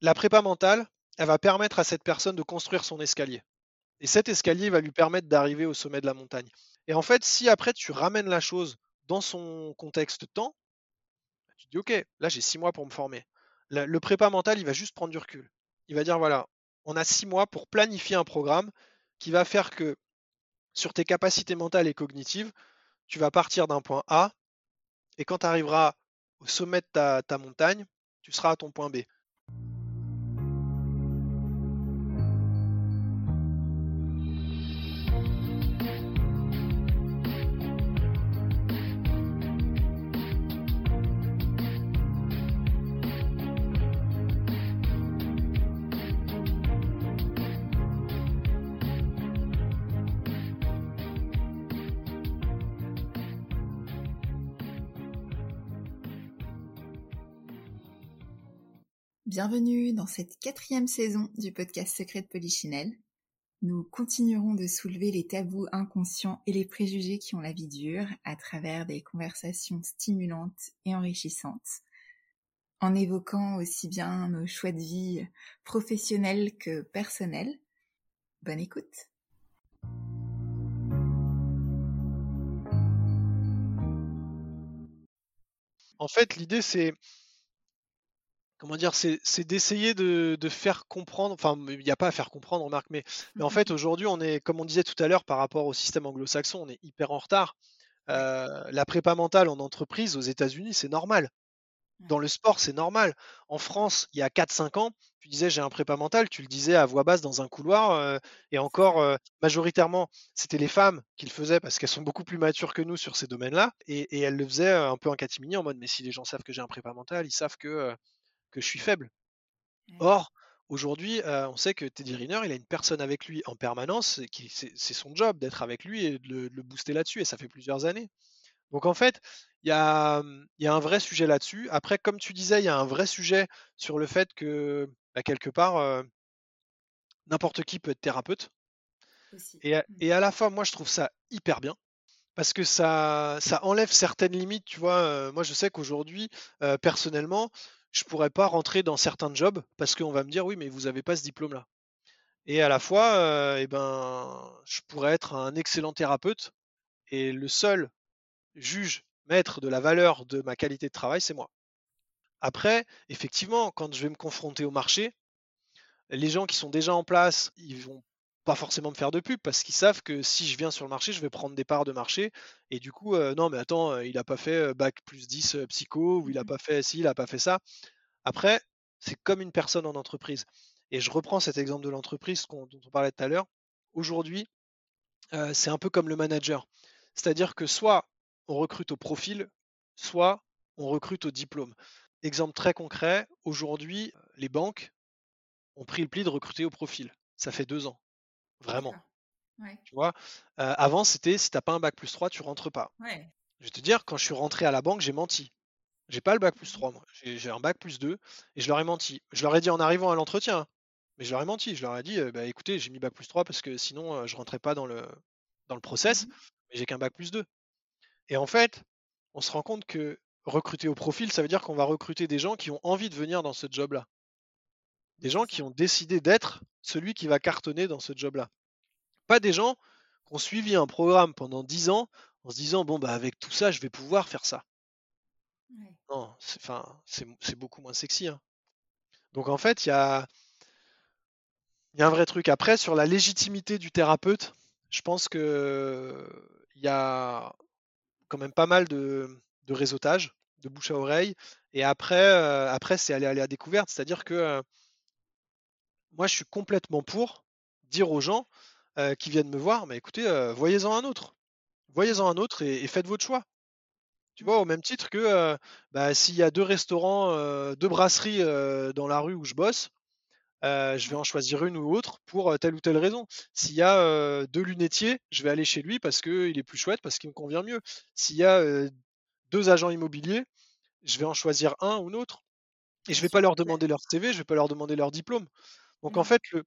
la prépa mentale, elle va permettre à cette personne de construire son escalier. Et cet escalier va lui permettre d'arriver au sommet de la montagne. Et en fait, si après tu ramènes la chose dans son contexte temps, tu dis ok, là j'ai six mois pour me former. Le, prépa mental, il va juste prendre du recul. Il va dire voilà, on a six mois pour planifier un programme qui va faire que sur tes capacités mentales et cognitives, tu vas partir d'un point A et quand tu arriveras au sommet de ta montagne, tu seras à ton point B. Bienvenue dans cette quatrième saison du podcast Secret de Polichinelle. Nous continuerons de soulever les tabous inconscients et les préjugés qui ont la vie dure à travers des conversations stimulantes et enrichissantes, en évoquant aussi bien nos choix de vie professionnels que personnels. Bonne écoute. En fait, l'idée c'est comment dire, c'est d'essayer de, faire comprendre, enfin, il n'y a pas à faire comprendre, remarque, mais, mais en fait, aujourd'hui, on est, comme on disait tout à l'heure, par rapport au système anglo-saxon, on est hyper en retard. Euh, la prépa mentale en entreprise aux États-Unis, c'est normal. Dans le sport, c'est normal. En France, il y a 4-5 ans, tu disais j'ai un prépa mental, tu le disais à voix basse dans un couloir, euh, et encore euh, majoritairement, c'était les femmes qui le faisaient parce qu'elles sont beaucoup plus matures que nous sur ces domaines-là, et, et, elles le faisaient un peu en catimini en mode mais si les gens savent que j'ai un prépa mental, ils savent que que je suis faible. Or, aujourd'hui, on sait que Teddy Riner, il a une personne avec lui en permanence, qui c'est son job d'être avec lui et de le, booster là-dessus, et ça fait plusieurs années. Donc en fait, il y a, y a, un vrai sujet là-dessus. Après, comme tu disais, il y a un vrai sujet sur le fait que, bah, quelque part, n'importe qui peut être thérapeute. Et, mmh. et, à la fois, moi, je trouve ça hyper bien. Parce que ça, ça enlève certaines limites, tu vois. moi, je sais qu'aujourd'hui, personnellement, je pourrais pas rentrer dans certains jobs parce qu'on va me dire oui, mais vous n'avez pas ce diplôme-là. Et à la fois, euh, eh ben, je pourrais être un excellent thérapeute et le seul juge maître de la valeur de ma qualité de travail, c'est moi. Après, effectivement, quand je vais me confronter au marché, les gens qui sont déjà en place, ils vont pas forcément me faire de pub parce qu'ils savent que si je viens sur le marché, je vais prendre des parts de marché. Et du coup, euh, non, mais attends, il n'a pas fait bac plus 10 psycho ou il n'a mmh pas fait ci, il n'a pas fait ça. Après, c'est comme une personne en entreprise. Et je reprends cet exemple de l'entreprise dont on parlait tout à l'heure. Aujourd'hui, c'est un peu comme le manager. C'est-à-dire que soit on recrute au profil, soit on recrute au diplôme. Exemple très concret, aujourd'hui, les banques ont pris le pli de recruter au profil. Ça fait deux ans. Vraiment. Tu vois, avant, c'était si t'as pas un bac plus 3, tu rentres pas. Je vais te dire, quand je suis rentré à la banque, j'ai menti. J'ai pas le bac plus 3, moi. J'ai un bac plus 2 et je leur ai menti. Je leur ai dit en arrivant à l'entretien, mais je leur ai menti. Je leur ai dit, bah, écoutez, j'ai mis bac plus 3 parce que sinon, je rentrais pas dans le, dans le process, mmh mais j'ai qu'un bac plus 2. Et en fait, on se rend compte que recruter au profil, ça veut dire qu'on va recruter des gens qui ont envie de venir dans ce job-là. Des gens qui ont décidé d'être celui qui va cartonner dans ce job-là. Pas des gens qui ont suivi un programme pendant 10 ans en se disant bon bah avec tout ça je vais pouvoir faire ça. Non, c'est beaucoup moins sexy. Hein. Donc en fait, il y a, y a un vrai truc. Après, sur la légitimité du thérapeute, je pense que il y a quand même pas mal de, réseautage, de bouche à oreille. Et après, euh, après c'est aller, aller à découverte. C'est-à-dire que euh, moi, je suis complètement pour dire aux gens, euh, qui viennent me voir, mais écoutez, euh, voyez-en un autre. Voyez-en un autre et, faites votre choix. Tu vois, au même titre que euh, bah, s'il y a deux restaurants, deux brasseries dans la rue où je bosse, je vais en choisir une ou autre pour telle ou telle raison. S'il y a deux lunetiers, je vais aller chez lui parce qu'il est plus chouette, parce qu'il me convient mieux. S'il y a deux agents immobiliers, je vais en choisir un ou l'autre. Et je ne vais pas leur demander leur CV, je ne vais pas leur demander leur diplôme. Donc en mmh. fait, le,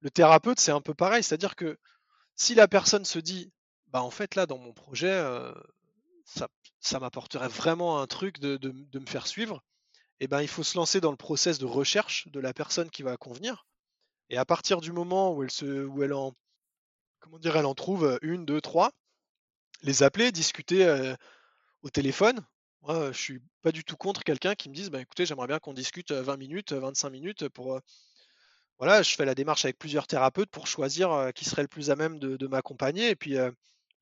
le thérapeute, c'est un peu pareil. C'est-à-dire que si la personne se dit, bah en fait là, dans mon projet, ça, m'apporterait vraiment un truc de, me faire suivre, eh ben, il faut se lancer dans le process de recherche de la personne qui va convenir. Et à partir du moment où elle, se, où elle, en, comment dire, elle en trouve une, deux, trois, les appeler, discuter euh, au téléphone. Moi, je suis pas du tout contre quelqu'un qui me dise bah, écoutez, j'aimerais bien qu'on discute 20 minutes, 25 minutes pour. Voilà, je fais la démarche avec plusieurs thérapeutes pour choisir qui serait le plus à même de, m'accompagner. Et puis,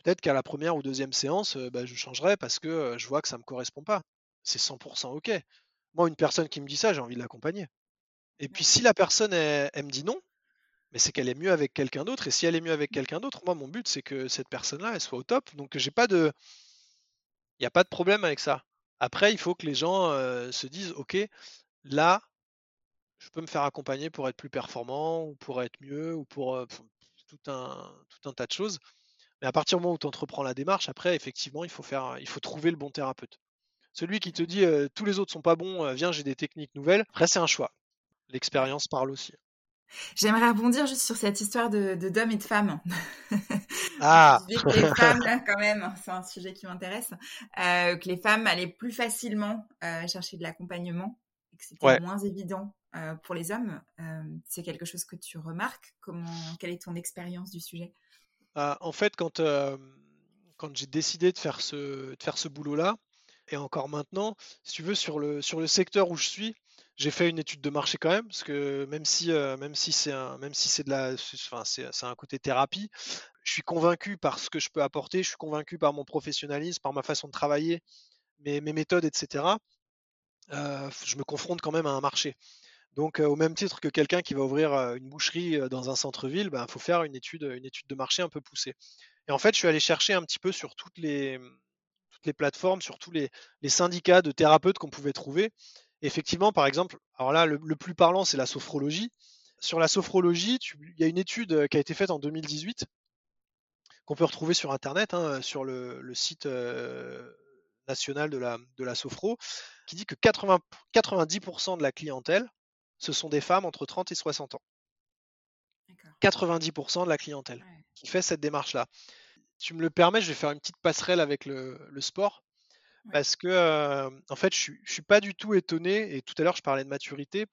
peut-être qu'à la première ou deuxième séance, bah, je changerai parce que je vois que ça me correspond pas. C'est 100% OK. Moi, une personne qui me dit ça, j'ai envie de l'accompagner. Et puis, si la personne, elle, me dit non, mais c'est qu'elle est mieux avec quelqu'un d'autre. Et si elle est mieux avec quelqu'un d'autre, moi, mon but, c'est que cette personne-là, elle soit au top. Donc, j'ai pas de. Il n'y a pas de problème avec ça. Après, il faut que les gens se disent, OK, là, je peux me faire accompagner pour être plus performant ou pour être mieux ou pour, tout, un, tout un tas de choses. Mais à partir du moment où tu entreprends la démarche, après, effectivement, il faut, faire, il faut trouver le bon thérapeute. Celui qui te dit tous les autres sont pas bons, viens, j'ai des techniques nouvelles, après, c'est un choix. L'expérience parle aussi. J'aimerais rebondir juste sur cette histoire de d'hommes et de femmes. Ah les femmes, là, quand même, c'est un sujet qui m'intéresse. Euh, que les femmes allaient plus facilement euh, chercher de l'accompagnement et que c'était moins évident euh, pour les hommes. c'est quelque chose que tu remarques? Comment, Quelle est ton expérience du sujet? Ah, En fait, quand, quand j'ai décidé de faire ce, de faire ce boulot-là, et encore maintenant, si tu veux, sur le, sur le secteur où je suis, j'ai fait une étude de marché quand même, parce que même si, euh, même si c'est un, si enfin, un côté thérapie, je suis convaincu par ce que je peux apporter, je suis convaincu par mon professionnalisme, par ma façon de travailler, mes, mes méthodes, etc. Euh, je me confronte quand même à un marché. Donc, euh, au même titre que quelqu'un qui va ouvrir une boucherie dans un centre-ville, il ben, faut faire une étude, une étude de marché un peu poussée. Et en fait, je suis allé chercher un petit peu sur toutes les, les plateformes, sur tous les, syndicats de thérapeutes qu'on pouvait trouver effectivement, par exemple, alors là, le, plus parlant, c'est la sophrologie. Sur la sophrologie, il y a une étude euh, qui a été faite en 2018 qu'on peut retrouver sur Internet, hein, sur le, site euh, national de la, sophro, qui dit que 80, 90% de la clientèle, ce sont des femmes entre 30 et 60 ans. 90% de la clientèle qui fait cette démarche-là. Tu me le permets, je vais faire une petite passerelle avec le sport. Parce que, en fait, je ne suis pas du tout étonné, et tout à l'heure, je parlais de maturité.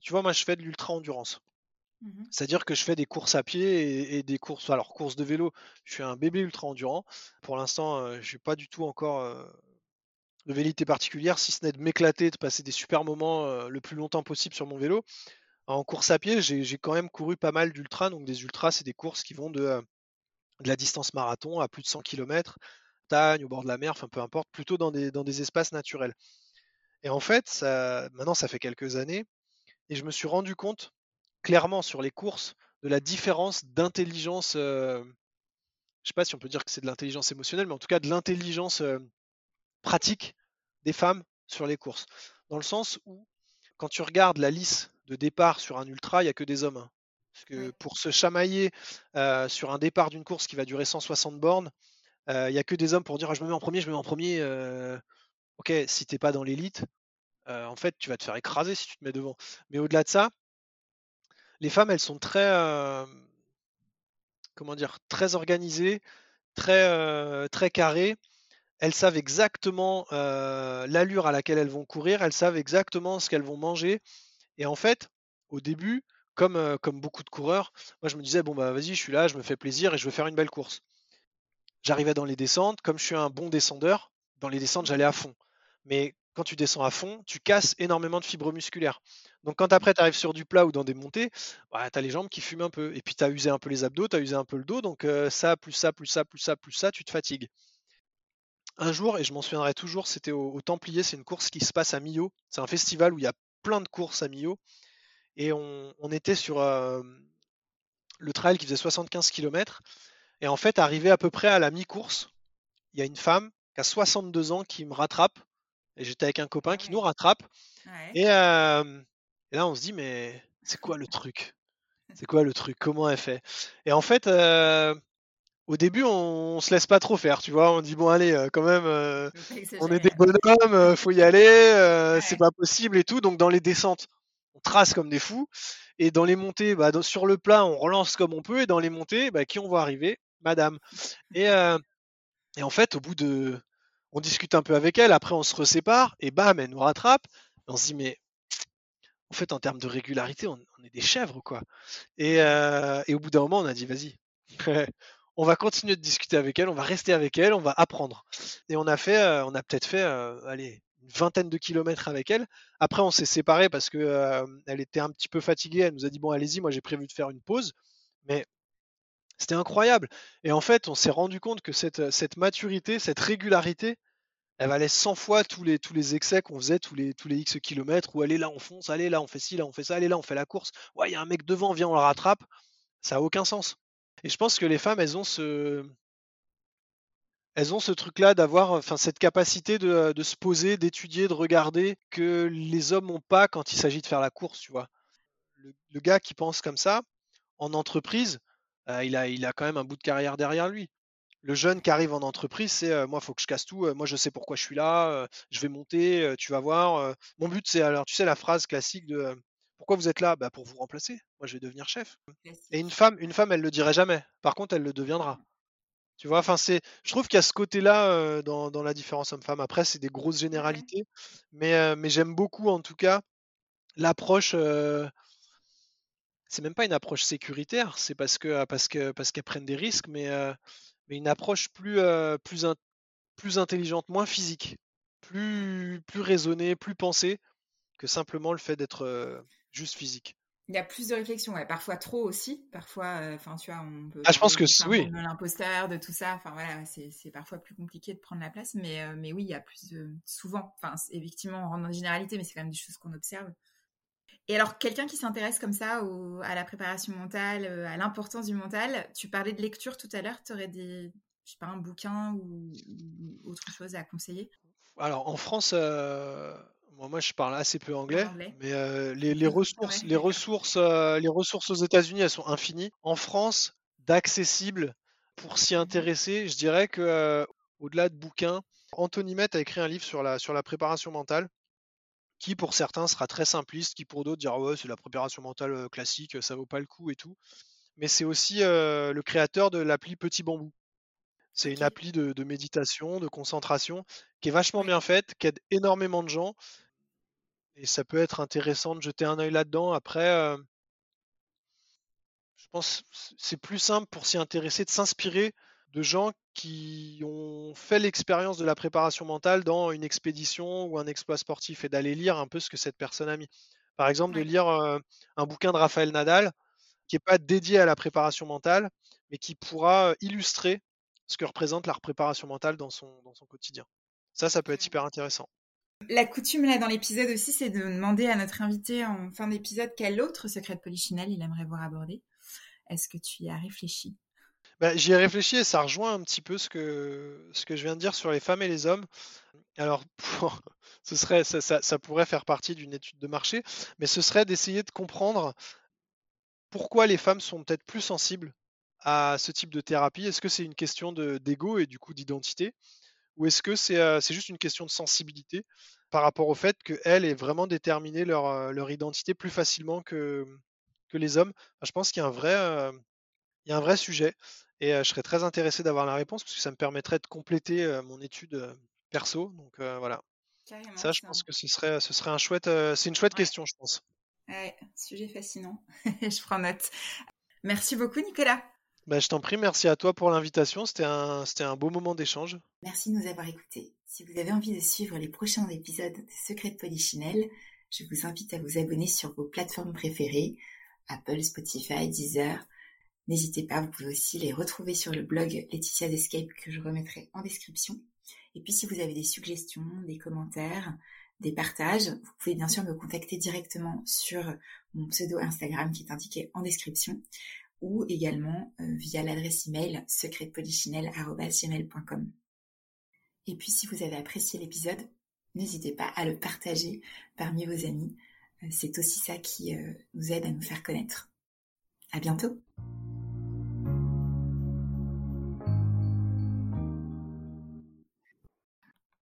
Tu vois, moi, je fais de l'ultra-endurance. Mmh C'est-à-dire que je fais des courses à pied et, des courses, alors courses de vélo. Je suis un bébé ultra-endurant. Pour l'instant, je n'ai pas du tout encore de vérité particulière, si ce n'est de m'éclater, de passer des super moments le plus longtemps possible sur mon vélo. En course à pied, j'ai quand même couru pas mal d'ultra. Donc des ultras, c'est des courses qui vont de, de la distance marathon à plus de 100 km au bord de la mer, enfin peu importe, plutôt dans des, espaces naturels. Et en fait, maintenant ça fait quelques années, et je me suis rendu compte clairement sur les courses de la différence d'intelligence, euh, je sais pas si on peut dire que c'est de l'intelligence émotionnelle, mais en tout cas de l'intelligence euh, pratique des femmes sur les courses. Dans le sens où, quand tu regardes la liste de départ sur un ultra, il n'y a que des hommes. Hein. Parce que pour se chamailler euh, sur un départ d'une course qui va durer 160 bornes, il n'y a que des hommes pour dire «Ah, je me mets en premier, je me mets en premier. ok, si t'es pas dans l'élite, en fait, tu vas te faire écraser si tu te mets devant. Mais au-delà de ça, les femmes, elles sont très, comment dire, très organisées, très, très carrées. Elles savent exactement l'allure à laquelle elles vont courir, elles savent exactement ce qu'elles vont manger. Et en fait, au début, comme, comme beaucoup de coureurs, moi je me disais bon bah vas-y, je suis là, je me fais plaisir et je veux faire une belle course j'arrivais dans les descentes, comme je suis un bon descendeur, dans les descentes, j'allais à fond. Mais quand tu descends à fond, tu casses énormément de fibres musculaires. Donc quand après tu arrives sur du plat ou dans des montées, bah, tu as les jambes qui fument un peu. Et puis tu as usé un peu les abdos, tu as usé un peu le dos. Donc euh, ça, plus ça, plus ça, plus ça, plus ça, tu te fatigues. Un jour, et je m'en souviendrai toujours, c'était au, Templier, c'est une course qui se passe à Millau. C'est un festival où il y a plein de courses à Millau. Et on, était sur euh, le trail qui faisait 75 km. Et en fait, arrivé à peu près à la mi-course, il y a une femme qui a 62 ans qui me rattrape. Et j'étais avec un copain qui nous rattrape. Et, là, on se dit, mais c'est quoi le truc? C'est quoi le truc? Comment elle fait? Et en fait, au début, on, se laisse pas trop faire, tu vois. On dit, bon, allez, quand même, on est des bonhommes, faut y aller, c'est pas possible et tout. Donc, dans les descentes, on trace comme des fous. Et dans les montées, bah, sur le plat, on relance comme on peut. Et dans les montées, bah, qui on voit arriver? Madame. Et, et en fait, au bout de. On discute un peu avec elle, après on se resépare, et bam, elle nous rattrape. on se dit, mais en fait, en termes de régularité, on, est des chèvres, quoi. Et, et au bout d'un moment, on a dit, vas-y, on va continuer de discuter avec elle, on va rester avec elle, on va apprendre. Et on a fait, euh, on a peut-être fait, euh, allez, une vingtaine de kilomètres avec elle. Après, on s'est séparés parce que euh, elle était un petit peu fatiguée. Elle nous a dit bon, allez-y, moi j'ai prévu de faire une pause, mais c'était incroyable. Et en fait, on s'est rendu compte que cette, maturité, cette régularité, elle valait 100 fois tous les, tous les excès qu'on faisait tous les, tous les X kilomètres où allez là on fonce, allez là on fait ci, là on fait ça, allez là on fait la course. Ouais, il y a un mec devant, viens on le rattrape. Ça a aucun sens. Et je pense que les femmes, elles ont ce, elles ont ce truc-là d'avoir, cette capacité de, se poser, d'étudier, de regarder que les hommes n'ont pas quand il s'agit de faire la course, tu vois? Le, gars qui pense comme ça, en entreprise, euh, il, a, quand même un bout de carrière derrière lui. Le jeune qui arrive en entreprise, c'est euh, moi, il faut que je casse tout. Euh, moi, je sais pourquoi je suis là. je vais monter. tu vas voir. mon but, c'est alors, tu sais, la phrase classique de pourquoi vous êtes là? Bah, Pour vous remplacer. Moi, je vais devenir chef. Et une femme, une femme, elle le dirait jamais. Par contre, elle le deviendra. Tu vois, enfin, c'est, je trouve qu'il y a ce côté-là euh, dans, la différence homme-femme. Après, c'est des grosses généralités, mais, euh, mais j'aime beaucoup, en tout cas, l'approche. Euh, c'est même pas une approche sécuritaire, c'est parce que parce que parce qu'elles prennent des risques, mais, mais une approche plus plus plus intelligente, moins physique, plus plus raisonnée, plus pensée que simplement le fait d'être juste physique. Il y a plus de réflexion, ouais. parfois trop aussi. Parfois, euh, enfin, tu vois, on peut. Ah, je pense que oui. De l'imposteur, de tout ça. Enfin, voilà, c'est parfois plus compliqué de prendre la place, mais, euh, mais oui, il y a plus de. Souvent, enfin, effectivement, on rentre dans une généralité, mais c'est quand même des choses qu'on observe. Et alors, quelqu'un qui s'intéresse comme ça au, à la préparation mentale, euh, à l'importance du mental, tu parlais de lecture tout à l'heure, tu aurais des, je sais pas, un bouquin ou, autre chose à conseiller? Alors, en France, moi, je parle assez peu anglais, mais euh, les, ressources, les ressources, euh, les ressources aux États-Unis, elles sont infinies. En France, d'accessible pour s'y mmh intéresser, je dirais que euh, au-delà de bouquins, Anthony Met a écrit un livre sur la, sur la préparation mentale, qui pour certains sera très simpliste, qui pour d'autres dira ouais c'est la préparation mentale classique, ça vaut pas le coup et tout. Mais c'est aussi le créateur de l'appli Petit Bambou. C'est une appli de, de, méditation, de concentration, qui est vachement bien faite, qui aide énormément de gens et ça peut être intéressant de jeter un œil là-dedans. Après, euh, je pense c'est plus simple pour s'y intéresser de s'inspirer de gens qui ont fait l'expérience de la préparation mentale dans une expédition ou un exploit sportif et d'aller lire un peu ce que cette personne a mis. Par exemple, de lire euh, un bouquin de Raphaël Nadal qui n'est pas dédié à la préparation mentale, mais qui pourra euh, illustrer ce que représente la préparation mentale dans son, dans son quotidien. Ça, ça peut être hyper intéressant. La coutume là dans l'épisode aussi, c'est de demander à notre invité en fin d'épisode quel autre secret de polichinelle il aimerait voir aborder. Est-ce que tu y as réfléchi? Bah, J'y ai réfléchi et ça rejoint un petit peu ce que, ce que je viens de dire sur les femmes et les hommes. Alors, ce serait, ça, ça, pourrait faire partie d'une étude de marché, mais ce serait d'essayer de comprendre pourquoi les femmes sont peut-être plus sensibles à ce type de thérapie? Est-ce que c'est une question d'ego et du coup d'identité? Ou est-ce que c'est juste une question de sensibilité par rapport au fait qu'elles aient vraiment déterminé leur, leur identité plus facilement que, que les hommes? Je pense qu'il y a un vrai, il y a un vrai sujet et je serais très intéressé d'avoir la réponse parce que ça me permettrait de compléter mon étude perso. Donc voilà. ça, je pense que ce serait, ce serait un chouette, c'est une chouette question, je pense. Ouais, sujet fascinant. je prends note. Merci beaucoup, Nicolas. Bah, je t'en prie, merci à toi pour l'invitation. C'était un, beau moment d'échange. Merci de nous avoir écoutés. Si vous avez envie de suivre les prochains épisodes de Secrets de Polichinelle, je vous invite à vous abonner sur vos plateformes préférées, Apple, Spotify, Deezer. N'hésitez pas, vous pouvez aussi les retrouver sur le blog Laetitia Escape que je remettrai en description. Et puis si vous avez des suggestions, des commentaires, des partages, vous pouvez bien sûr me contacter directement sur mon pseudo Instagram qui est indiqué en description ou également euh, via l'adresse email secretpolichinelle.com. Et puis si vous avez apprécié l'épisode, n'hésitez pas à le partager parmi vos amis. Euh, c'est aussi ça qui euh, nous aide à nous faire connaître. À bientôt!